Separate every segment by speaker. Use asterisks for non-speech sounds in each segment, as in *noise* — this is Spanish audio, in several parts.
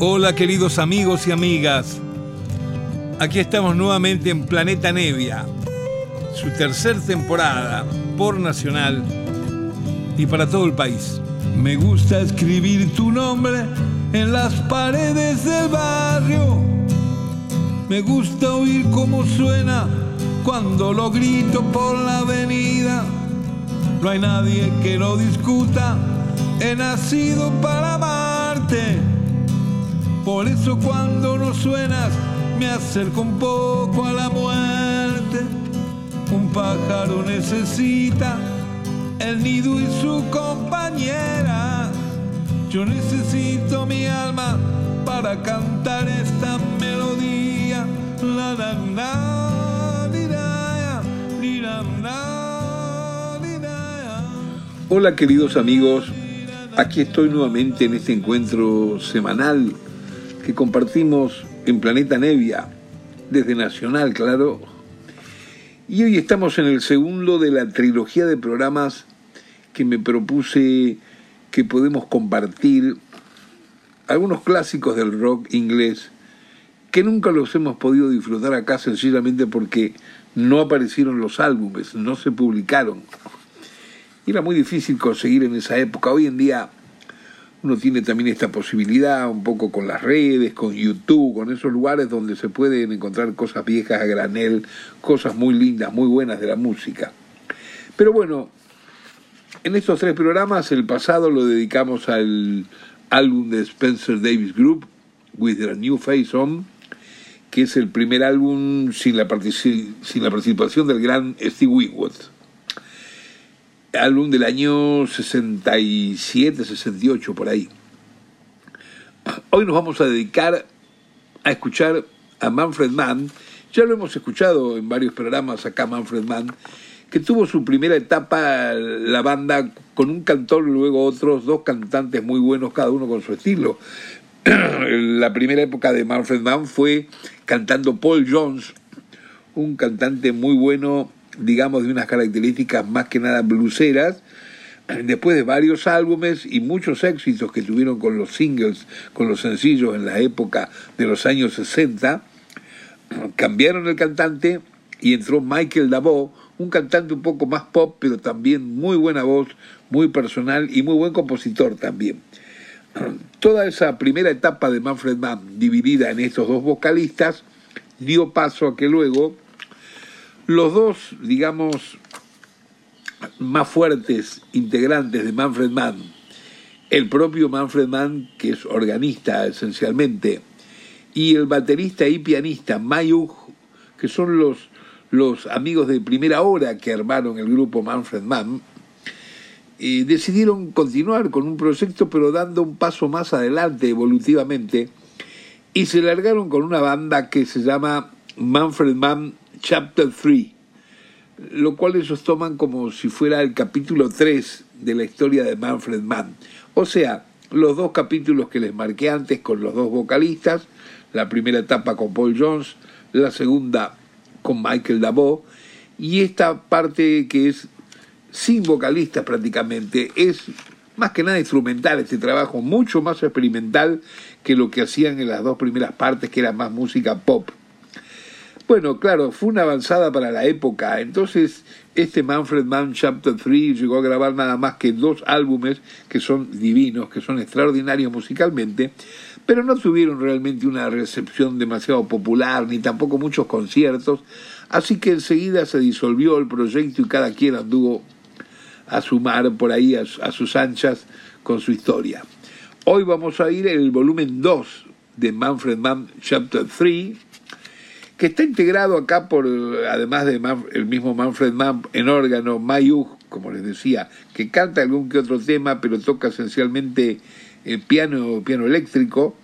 Speaker 1: Hola queridos amigos y amigas. Aquí estamos nuevamente en Planeta Nevia, su tercera temporada por Nacional y para todo el país. Me gusta escribir tu nombre en las paredes del barrio. Me gusta oír cómo suena cuando lo grito por la avenida. No hay nadie que lo discuta. He nacido para amarte. Por eso cuando no suenas me acerco un poco a la muerte. Un pájaro necesita el nido y su compañera. Yo necesito mi alma para cantar esta melodía. La, la, la. Hola queridos amigos, aquí estoy nuevamente en este encuentro semanal que compartimos en Planeta Nevia, desde Nacional, claro. Y hoy estamos en el segundo de la trilogía de programas que me propuse que podemos compartir algunos clásicos del rock inglés que nunca los hemos podido disfrutar acá sencillamente porque no aparecieron los álbumes, no se publicaron. Era muy difícil conseguir en esa época. Hoy en día uno tiene también esta posibilidad, un poco con las redes, con YouTube, con esos lugares donde se pueden encontrar cosas viejas a granel, cosas muy lindas, muy buenas de la música. Pero bueno, en estos tres programas, el pasado lo dedicamos al álbum de Spencer Davis Group, With a New Face On, que es el primer álbum sin la, sin la participación del gran Steve Winwood álbum del año 67, 68, por ahí. Hoy nos vamos a dedicar a escuchar a Manfred Mann. Ya lo hemos escuchado en varios programas acá, Manfred Mann, que tuvo su primera etapa la banda con un cantor y luego otros dos cantantes muy buenos, cada uno con su estilo. *clears throat* la primera época de Manfred Mann fue cantando Paul Jones, un cantante muy bueno digamos, de unas características más que nada bluseras, después de varios álbumes y muchos éxitos que tuvieron con los singles, con los sencillos en la época de los años 60, cambiaron el cantante y entró Michael Dabo, un cantante un poco más pop, pero también muy buena voz, muy personal y muy buen compositor también. Toda esa primera etapa de Manfred Mann, dividida en estos dos vocalistas, dio paso a que luego los dos, digamos, más fuertes integrantes de Manfred Mann, el propio Manfred Mann, que es organista esencialmente, y el baterista y pianista Mayug, que son los, los amigos de primera hora que armaron el grupo Manfred Mann, y decidieron continuar con un proyecto pero dando un paso más adelante evolutivamente y se largaron con una banda que se llama Manfred Mann Chapter 3, lo cual ellos toman como si fuera el capítulo 3 de la historia de Manfred Mann. O sea, los dos capítulos que les marqué antes con los dos vocalistas, la primera etapa con Paul Jones, la segunda con Michael Dabo, y esta parte que es sin vocalistas prácticamente, es más que nada instrumental este trabajo, mucho más experimental que lo que hacían en las dos primeras partes, que era más música pop. Bueno, claro, fue una avanzada para la época. Entonces, este Manfred Mann Chapter 3 llegó a grabar nada más que dos álbumes que son divinos, que son extraordinarios musicalmente, pero no tuvieron realmente una recepción demasiado popular, ni tampoco muchos conciertos. Así que enseguida se disolvió el proyecto y cada quien anduvo a sumar por ahí a, a sus anchas con su historia. Hoy vamos a ir el volumen 2 de Manfred Mann Chapter 3 que está integrado acá por, además de el mismo Manfred Mann en órgano, Mayug, como les decía, que canta algún que otro tema, pero toca esencialmente eh, piano, piano eléctrico,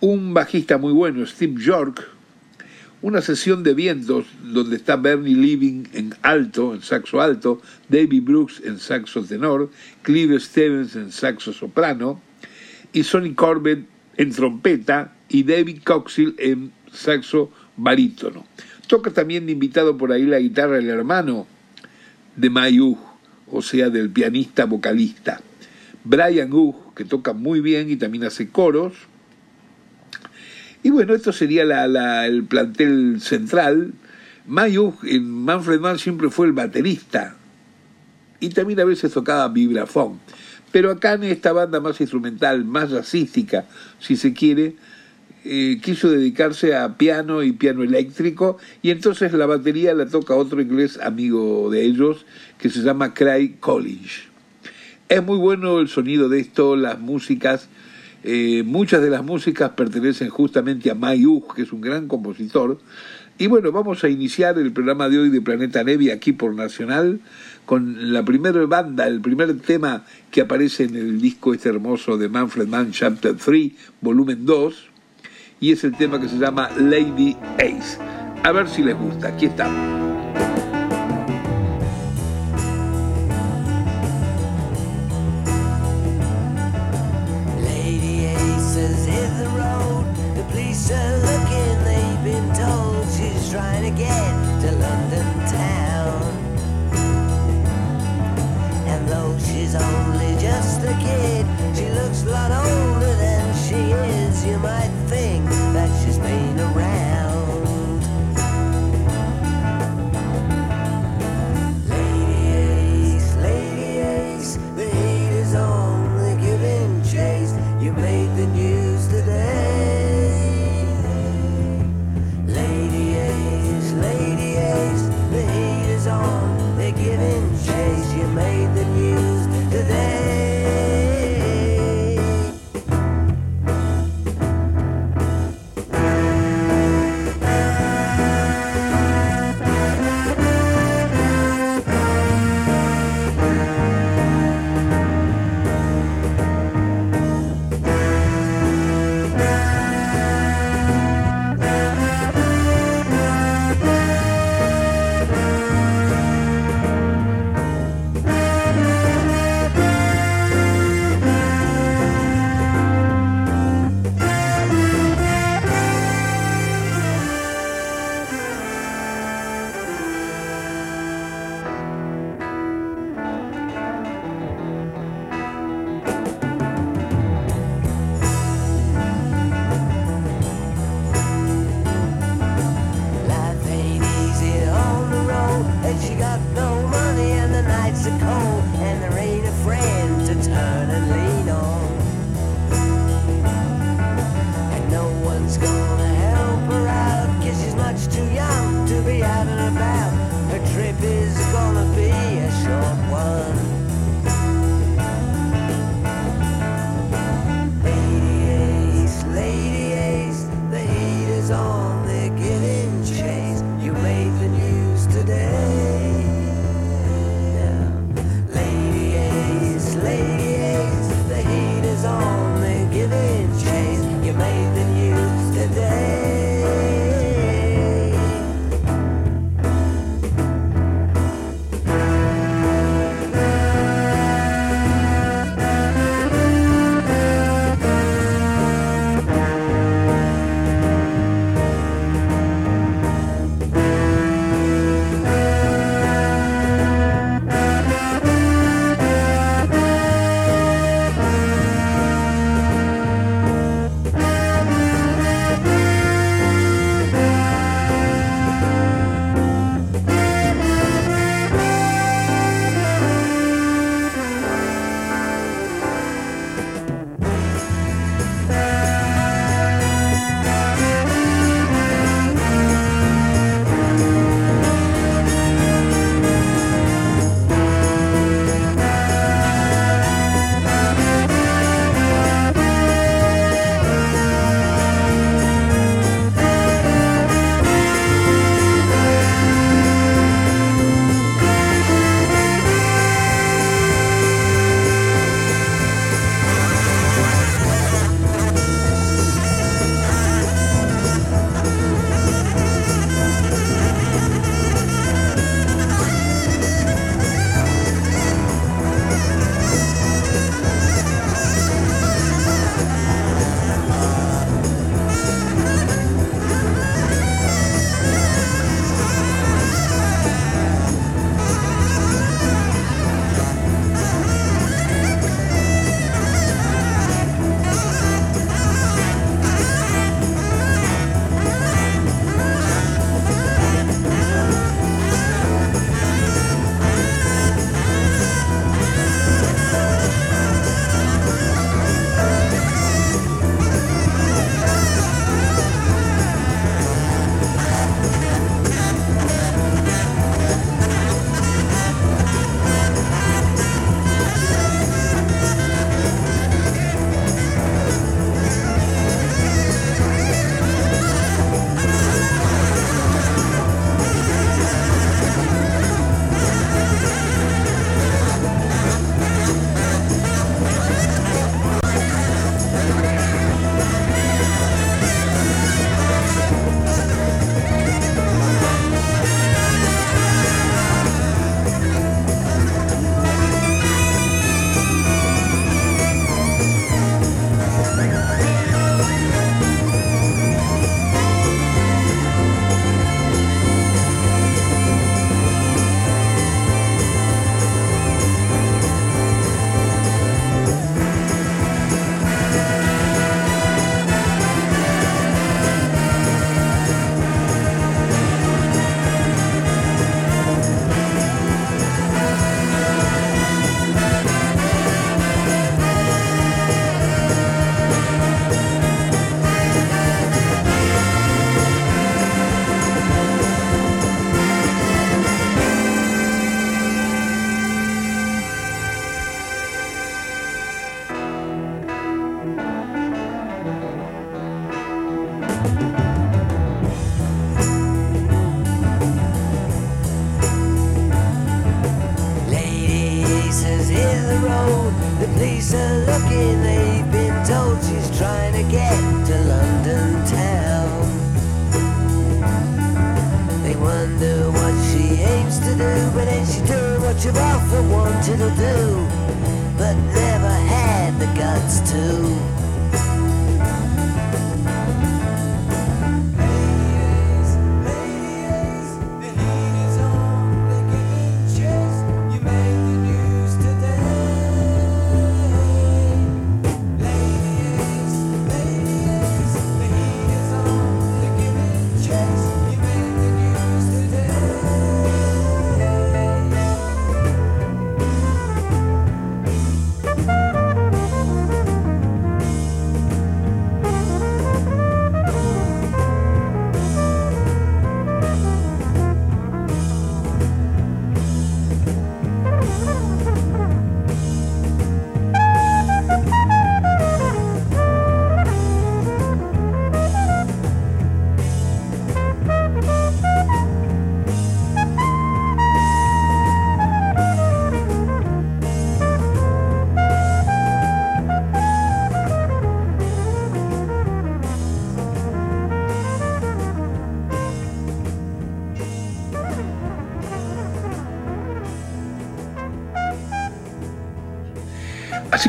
Speaker 1: un bajista muy bueno, Steve York, una sesión de vientos donde está Bernie Living en alto, en saxo alto, David Brooks en saxo tenor, Clive Stevens en saxo soprano, y Sonny Corbett en trompeta y David Coxill en saxo barítono. Toca también de invitado por ahí la guitarra el hermano de Mayu, o sea, del pianista vocalista. Brian Ugh, que toca muy bien y también hace coros. Y bueno, esto sería la, el plantel central. Mayug en Manfred Mann siempre fue el baterista y también a veces tocaba vibrafón. Pero acá en esta banda más instrumental, más jazzística, si se quiere, eh, quiso dedicarse a piano y piano eléctrico y entonces la batería la toca otro inglés amigo de ellos que se llama Craig Collins. Es muy bueno el sonido de esto, las músicas, eh, muchas de las músicas pertenecen justamente a Mayug, que es un gran compositor. Y bueno, vamos a iniciar el programa de hoy de Planeta Nevi aquí por Nacional con la primera banda, el primer tema que aparece en el disco este hermoso de Manfred Mann, Chapter 3, volumen 2, y es el tema que se llama Lady Ace. A ver si les gusta, aquí estamos.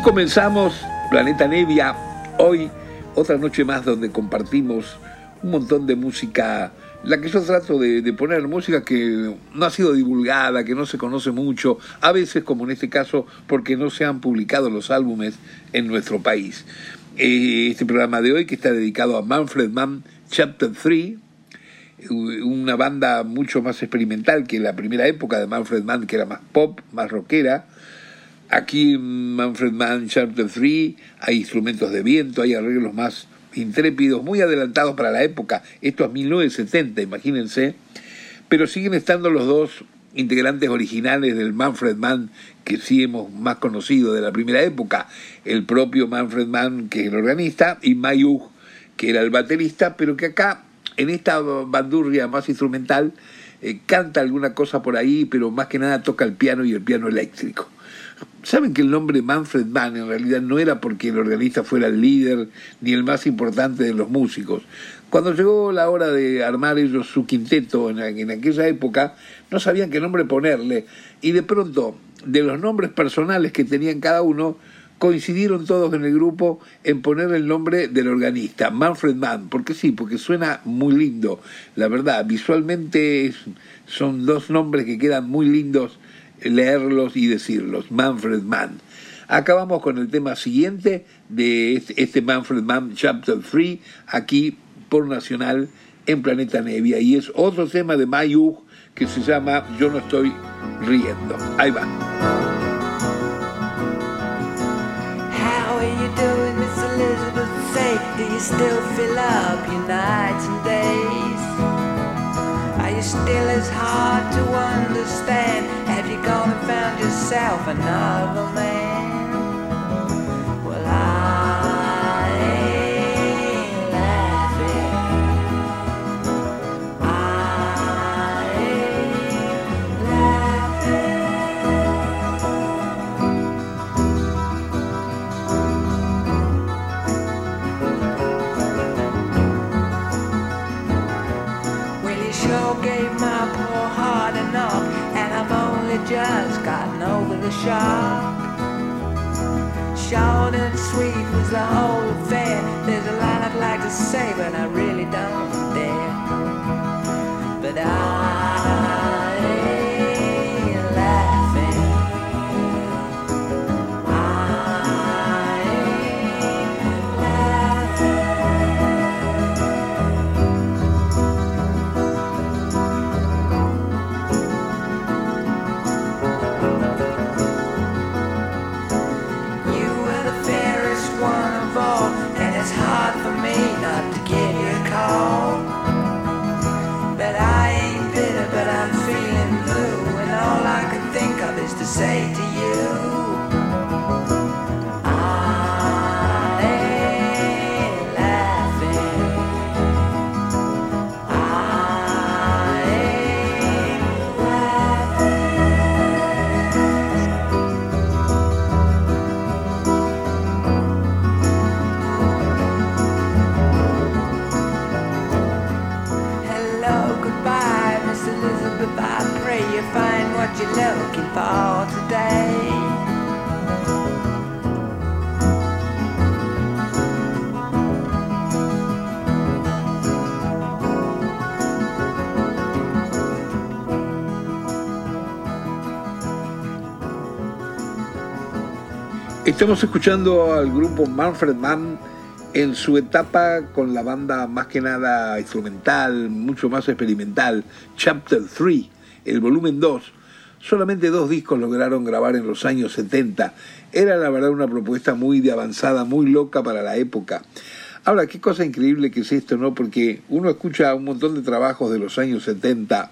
Speaker 1: Comenzamos Planeta Nevia, hoy otra noche más donde compartimos un montón de música, la que yo trato de, poner, música que no ha sido divulgada, que no se conoce mucho, a veces como en este caso porque no se han publicado los álbumes en nuestro país. Eh, este programa de hoy que está dedicado a Manfred Mann Chapter 3, una banda mucho más experimental que la primera época de Manfred Mann, que era más pop, más rockera, Aquí en Manfred Mann Chapter 3 hay instrumentos de viento, hay arreglos más intrépidos, muy adelantados para la época. Esto es 1970, imagínense. Pero siguen estando los dos integrantes originales del Manfred Mann que sí hemos más conocido de la primera época, el propio Manfred Mann, que es el organista, y Mayug, que era el baterista, pero que acá, en esta bandurria más instrumental, eh, canta alguna cosa por ahí, pero más que nada toca el piano y el piano eléctrico. Saben que el nombre Manfred Mann en realidad no era porque el organista fuera el líder ni el más importante de los músicos. Cuando llegó la hora de armar ellos su quinteto en, en aquella época, no sabían qué nombre ponerle. Y de pronto, de los nombres personales que tenían cada uno, coincidieron todos en el grupo en poner el nombre del organista, Manfred Mann, porque sí, porque suena muy lindo, la verdad, visualmente son dos nombres que quedan muy lindos leerlos y decirlos. Manfred Mann. Acabamos con el tema siguiente de este, Manfred Mann Chapter 3, aquí por Nacional en Planeta Nevia. Y es otro tema de Mayug que se llama Yo no estoy riendo. Ahí va.
Speaker 2: Still fill up your? Still as hard to understand? Have you gone and found yourself another man? The. Short and sweet was the whole affair. There's a lot I'd like to say, but I really don't dare. But I.
Speaker 1: Estamos escuchando al grupo Manfred Mann en su etapa con la banda más que nada instrumental, mucho más experimental, Chapter 3, el volumen 2. Solamente dos discos lograron grabar en los años 70. Era la verdad una propuesta muy de avanzada, muy loca para la época. Ahora, qué cosa increíble que es esto, ¿no? Porque uno escucha un montón de trabajos de los años 70,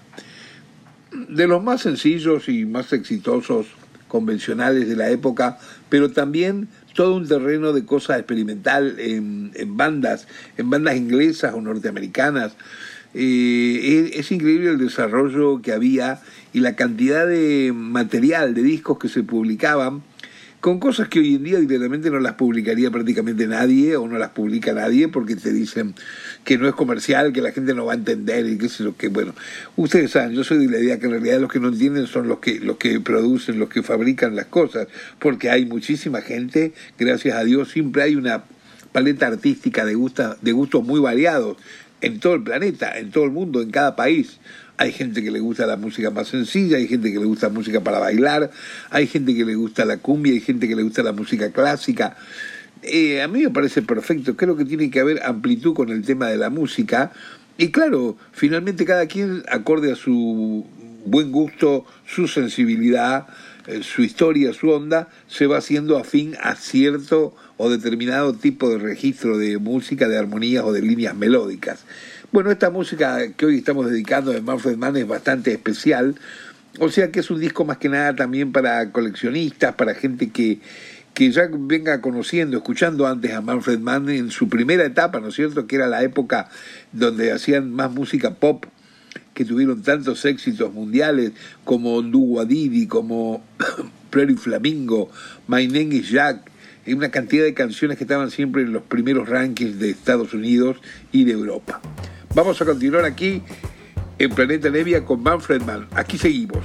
Speaker 1: de los más sencillos y más exitosos convencionales de la época, pero también todo un terreno de cosa experimental en, en bandas, en bandas inglesas o norteamericanas. Eh, es, es increíble el desarrollo que había y la cantidad de material, de discos que se publicaban con cosas que hoy en día directamente no las publicaría prácticamente nadie o no las publica nadie porque te dicen que no es comercial, que la gente no va a entender y qué sé lo que, bueno, ustedes saben, yo soy de la idea que en realidad los que no entienden son los que, los que producen, los que fabrican las cosas, porque hay muchísima gente, gracias a Dios, siempre hay una paleta artística de, gusta, de gustos muy variados en todo el planeta, en todo el mundo, en cada país. Hay gente que le gusta la música más sencilla, hay gente que le gusta música para bailar, hay gente que le gusta la cumbia, hay gente que le gusta la música clásica. Eh, a mí me parece perfecto, creo que tiene que haber amplitud con el tema de la música. Y claro, finalmente cada quien, acorde a su buen gusto, su sensibilidad, eh, su historia, su onda, se va haciendo afín a cierto o determinado tipo de registro de música, de armonías o de líneas melódicas. Bueno, esta música que hoy estamos dedicando de Manfred Mann es bastante especial, o sea que es un disco más que nada también para coleccionistas, para gente que, que ya venga conociendo, escuchando antes a Manfred Mann en su primera etapa, ¿no es cierto? Que era la época donde hacían más música pop, que tuvieron tantos éxitos mundiales como Ndu Didi, como *coughs* Prairie Flamingo, My Name is Jack, y una cantidad de canciones que estaban siempre en los primeros rankings de Estados Unidos y de Europa. Vamos a continuar aquí en Planeta Nevia con Manfred Mann. Aquí seguimos.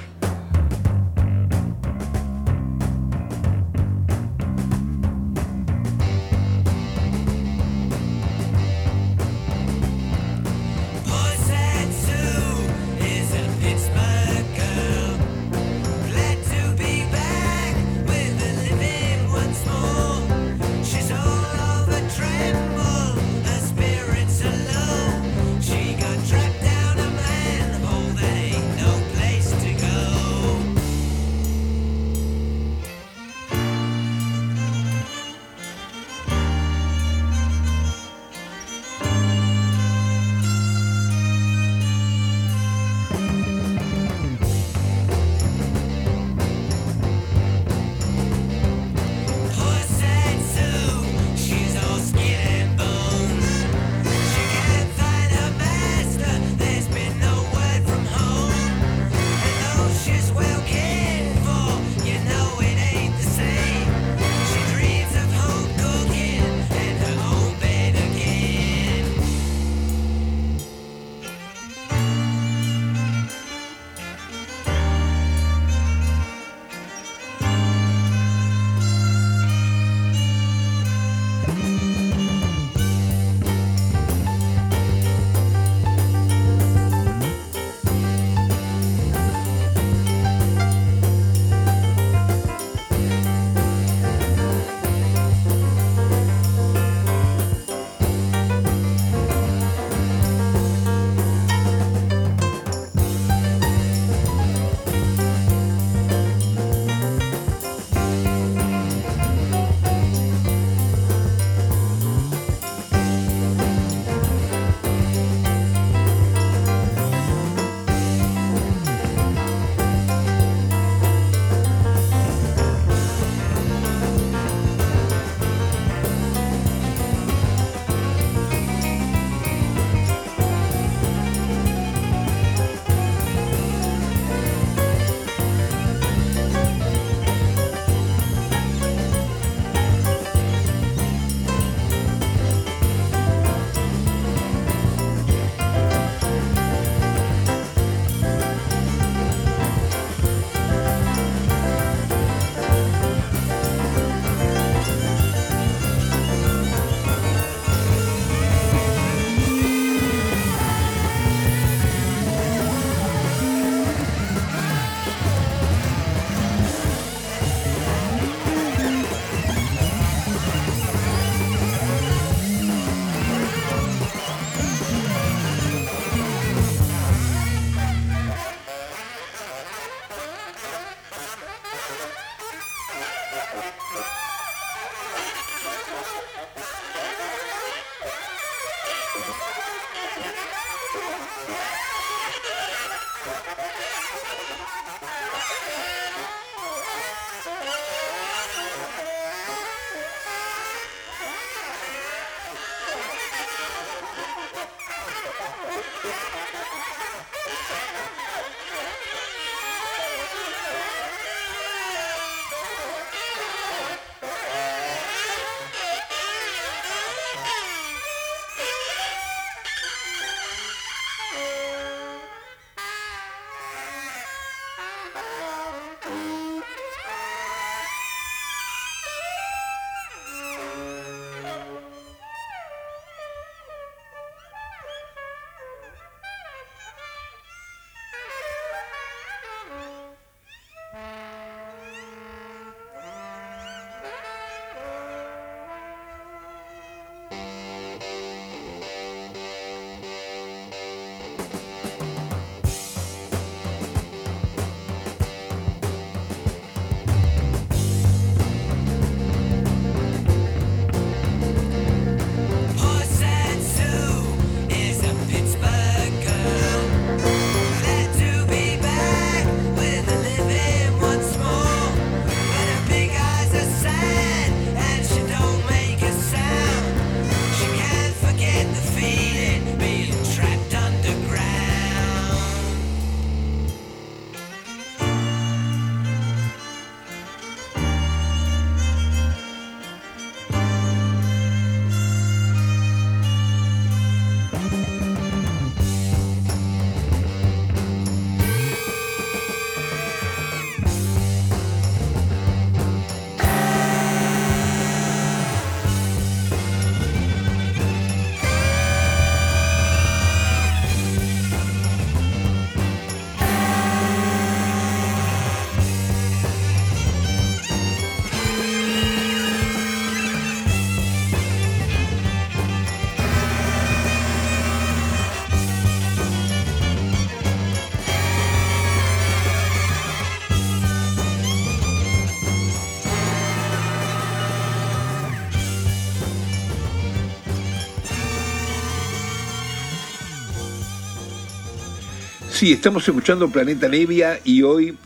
Speaker 1: Estamos escuchando Planeta Nevia y hoy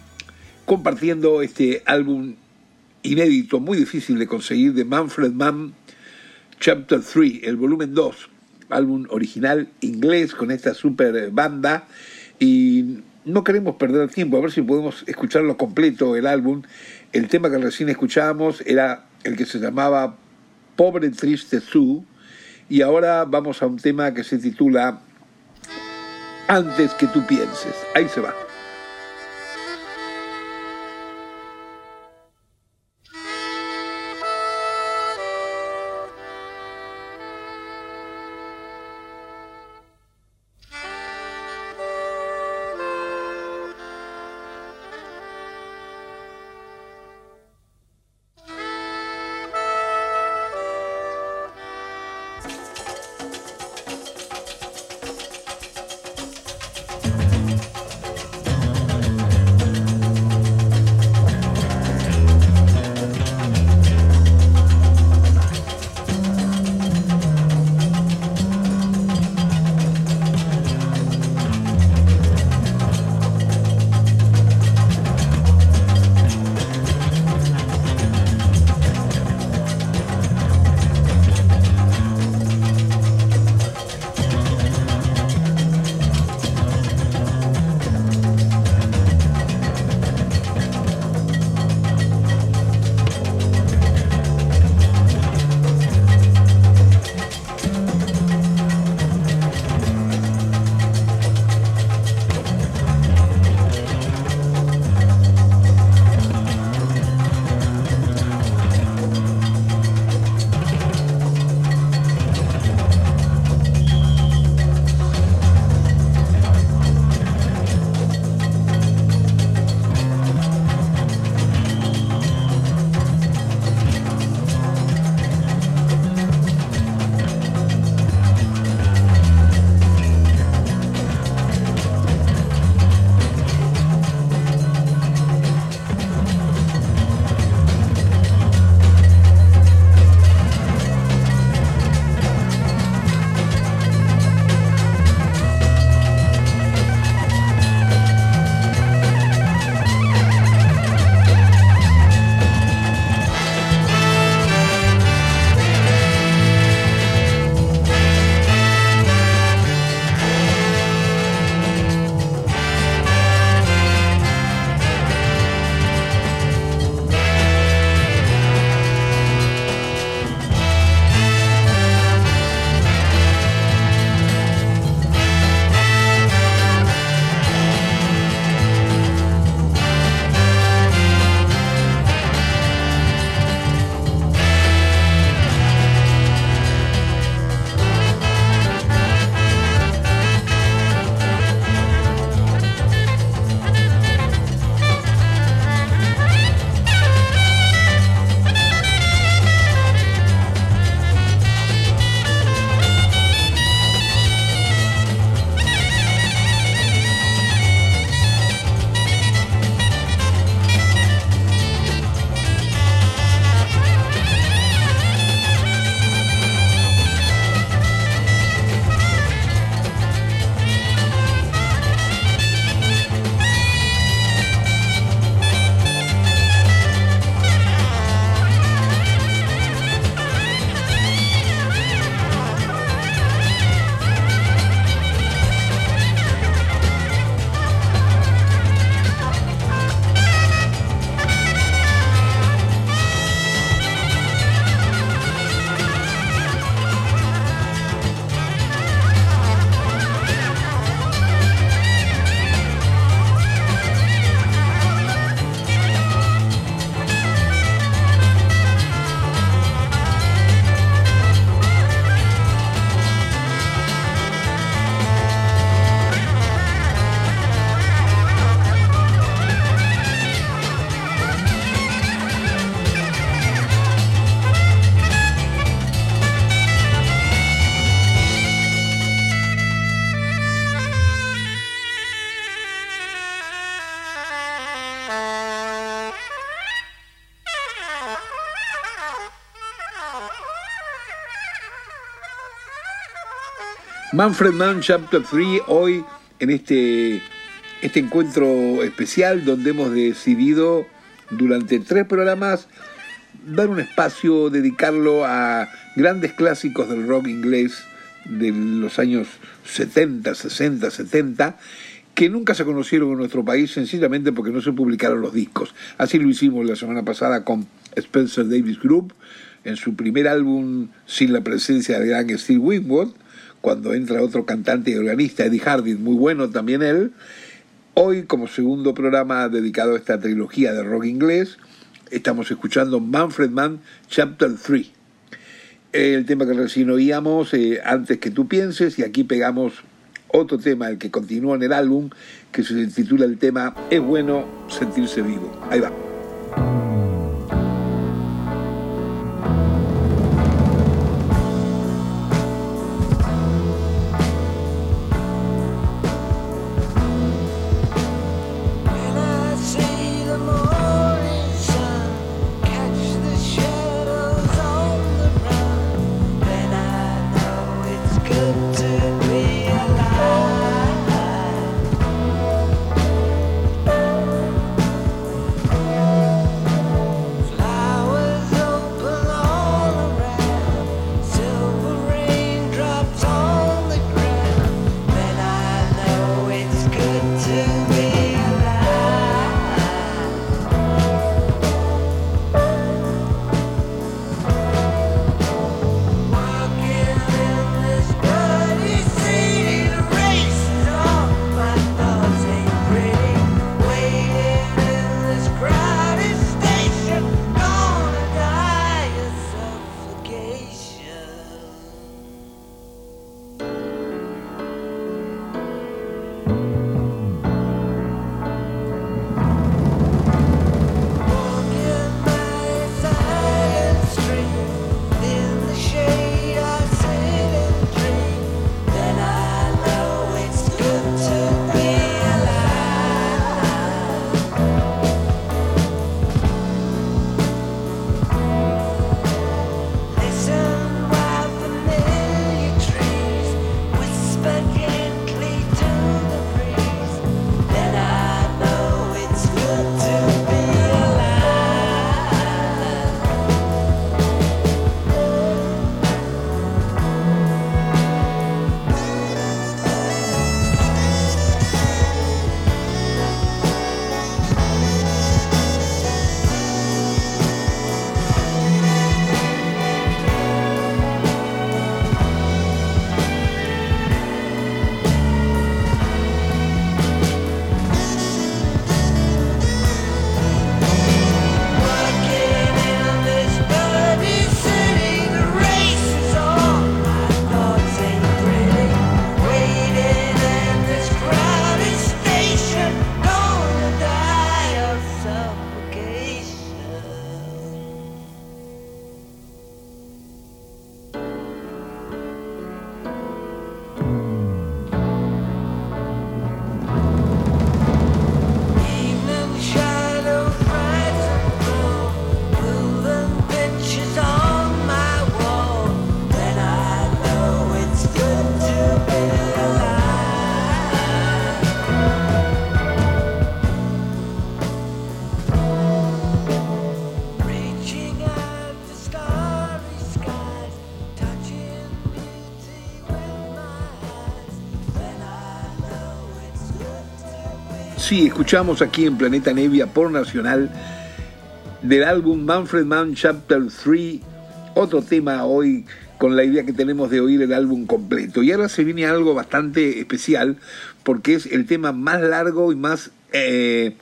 Speaker 1: compartiendo este álbum inédito, muy difícil de conseguir, de Manfred Mann, Chapter 3, el volumen 2, álbum original inglés con esta super banda. Y no queremos perder tiempo, a ver si podemos escucharlo completo, el álbum. El tema que recién escuchábamos era el que se llamaba Pobre Triste Sue. Y ahora vamos a un tema que se titula Antes que tú pienses. Ahí se va. Manfred Mann Chapter 3, hoy en este
Speaker 2: este encuentro especial donde hemos decidido durante tres programas dar un espacio, dedicarlo a grandes clásicos del rock inglés de los años 70, 60, 70, que nunca se conocieron en nuestro país sencillamente porque no se publicaron los discos. Así lo hicimos la semana pasada con Spencer Davis Group, en su primer álbum sin la presencia del gran Steve Winwood, cuando entra otro cantante y organista, Eddie Harding, muy bueno también él. Hoy, como segundo programa dedicado a esta trilogía de rock inglés, estamos escuchando Manfred Mann Chapter 3. El tema que recién oíamos, eh, Antes que tú pienses, y aquí pegamos otro tema, el que continúa en el álbum, que se titula el tema Es bueno sentirse vivo. Ahí va. Sí, escuchamos aquí en Planeta Nevia por Nacional del álbum Manfred Mann Chapter 3, otro tema hoy con la idea que tenemos de oír el álbum completo. Y ahora se viene algo bastante especial porque es el tema más largo y más, eh,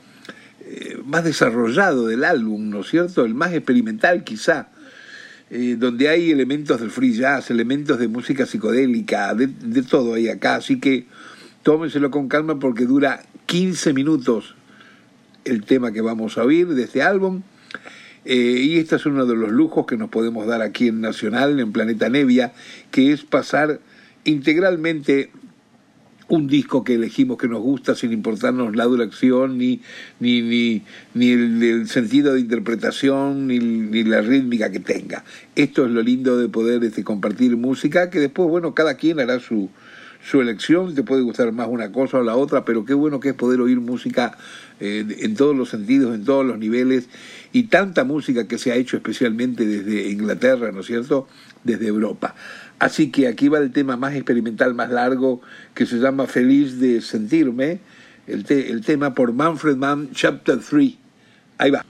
Speaker 2: eh, más desarrollado del álbum, ¿no es cierto? El más experimental quizá. Eh, donde hay elementos del free jazz, elementos de música psicodélica, de, todo hay acá, así que tómenselo con calma porque dura 15 minutos el tema que vamos a oír de este álbum. Eh, y este es uno de los lujos que nos podemos dar aquí en Nacional, en Planeta Nevia, que es pasar integralmente un disco que elegimos que nos gusta sin importarnos la duración, ni, ni, ni, ni el, sentido de interpretación, ni, ni, la rítmica que tenga. Esto es lo lindo de poder este, compartir música, que después, bueno, cada quien hará su,
Speaker 1: su elección, te puede gustar más una cosa o la otra, pero qué bueno que es poder oír música eh, en todos los sentidos, en todos los niveles, y tanta música que se ha hecho especialmente desde Inglaterra, ¿no es cierto?, desde Europa. Así que aquí va el tema más experimental, más largo, que se llama Feliz de Sentirme, el, el tema por Manfred Mann, Chapter 3. Ahí va.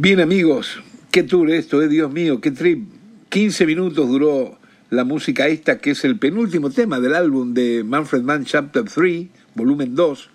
Speaker 1: Bien amigos, qué tour esto, eh, Dios mío, qué trip. 15 minutos duró la música esta, que es el penúltimo tema del álbum de Manfred Mann Chapter 3, volumen 2.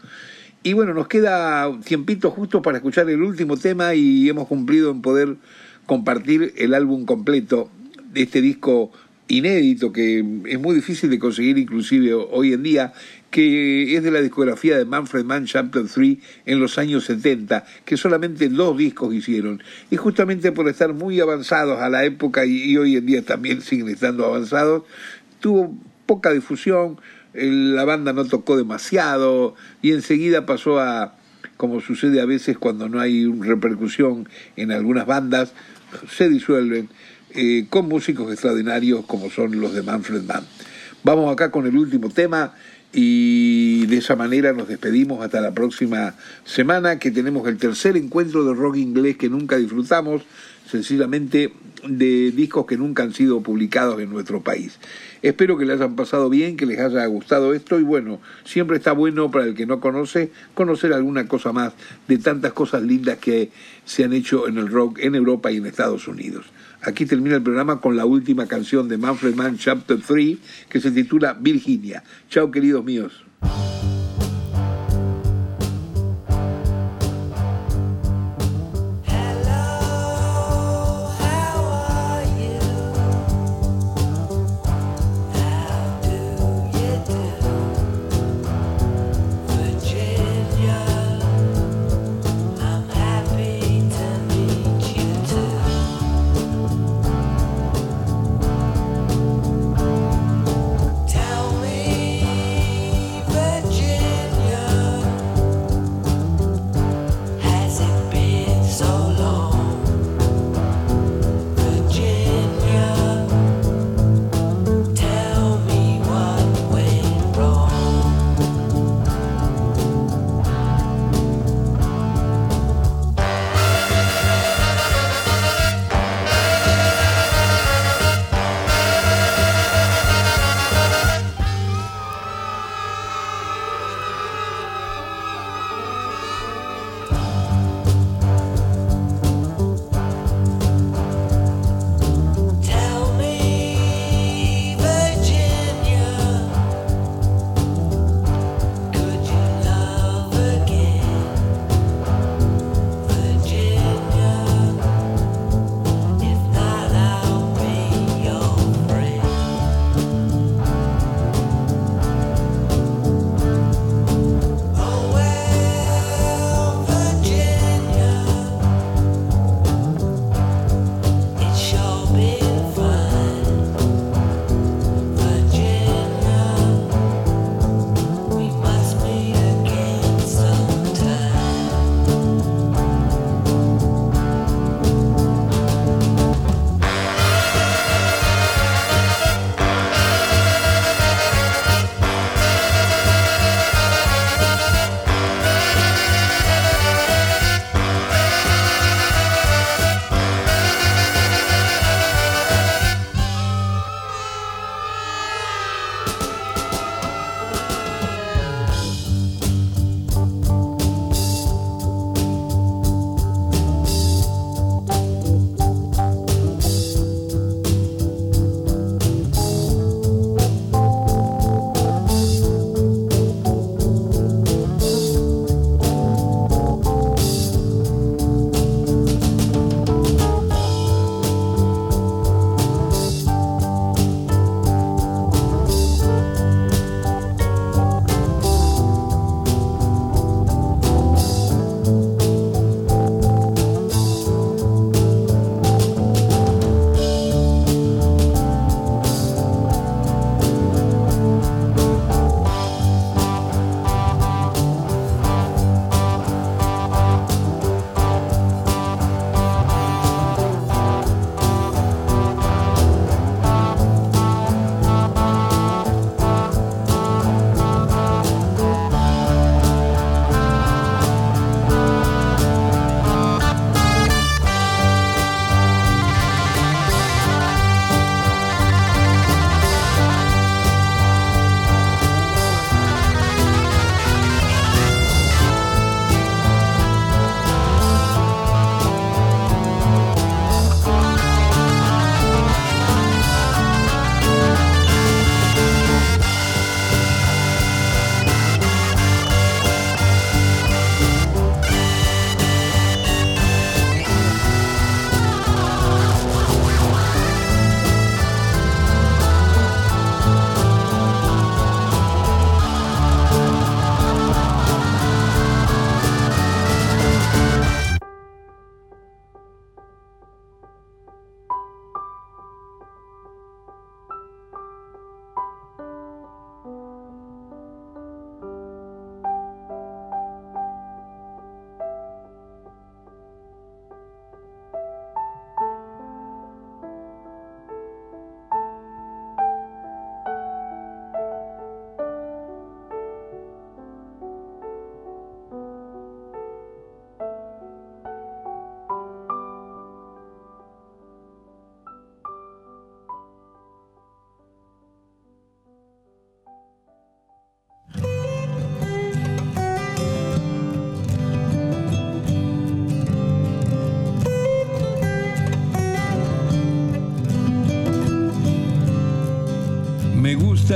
Speaker 1: Y bueno, nos queda tiempito justo para escuchar el último tema y hemos cumplido en poder compartir el álbum completo de este disco inédito que es muy difícil de conseguir inclusive hoy en día, que es de la discografía de Manfred Mann Chapter 3 en los años 70, que solamente dos discos hicieron. Y justamente por estar muy avanzados a la época y, hoy en día también siguen estando avanzados, tuvo poca difusión, la banda no tocó demasiado y enseguida pasó a, como sucede a veces cuando no hay repercusión en algunas bandas, se disuelven eh, con músicos extraordinarios como son los de Manfred Mann. Vamos acá con el último tema y de esa manera nos despedimos hasta la próxima semana que tenemos el tercer encuentro de rock inglés que nunca disfrutamos, sencillamente de discos que nunca han sido publicados en nuestro país. Espero que les hayan pasado bien, que les haya gustado esto y bueno, siempre está bueno para el que no conoce conocer alguna cosa más de tantas cosas lindas que se han hecho en el rock en Europa y en Estados Unidos. Aquí termina el programa con la última canción de Manfred Mann, Chapter 3, que se titula Virginia. Chao, queridos míos.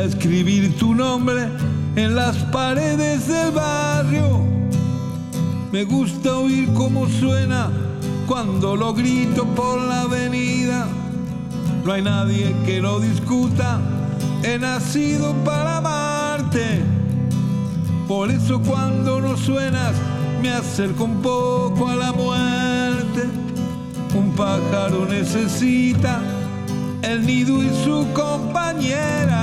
Speaker 1: Escribir tu nombre en las paredes del barrio. Me gusta oír cómo suena cuando lo grito por la avenida. No hay nadie que lo discuta, he nacido para amarte. Por eso cuando no suenas me acerco un poco a la muerte. Un pájaro necesita el nido y su compañera.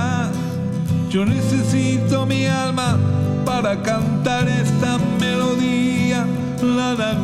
Speaker 1: Yo necesito mi alma para cantar esta melodía. La la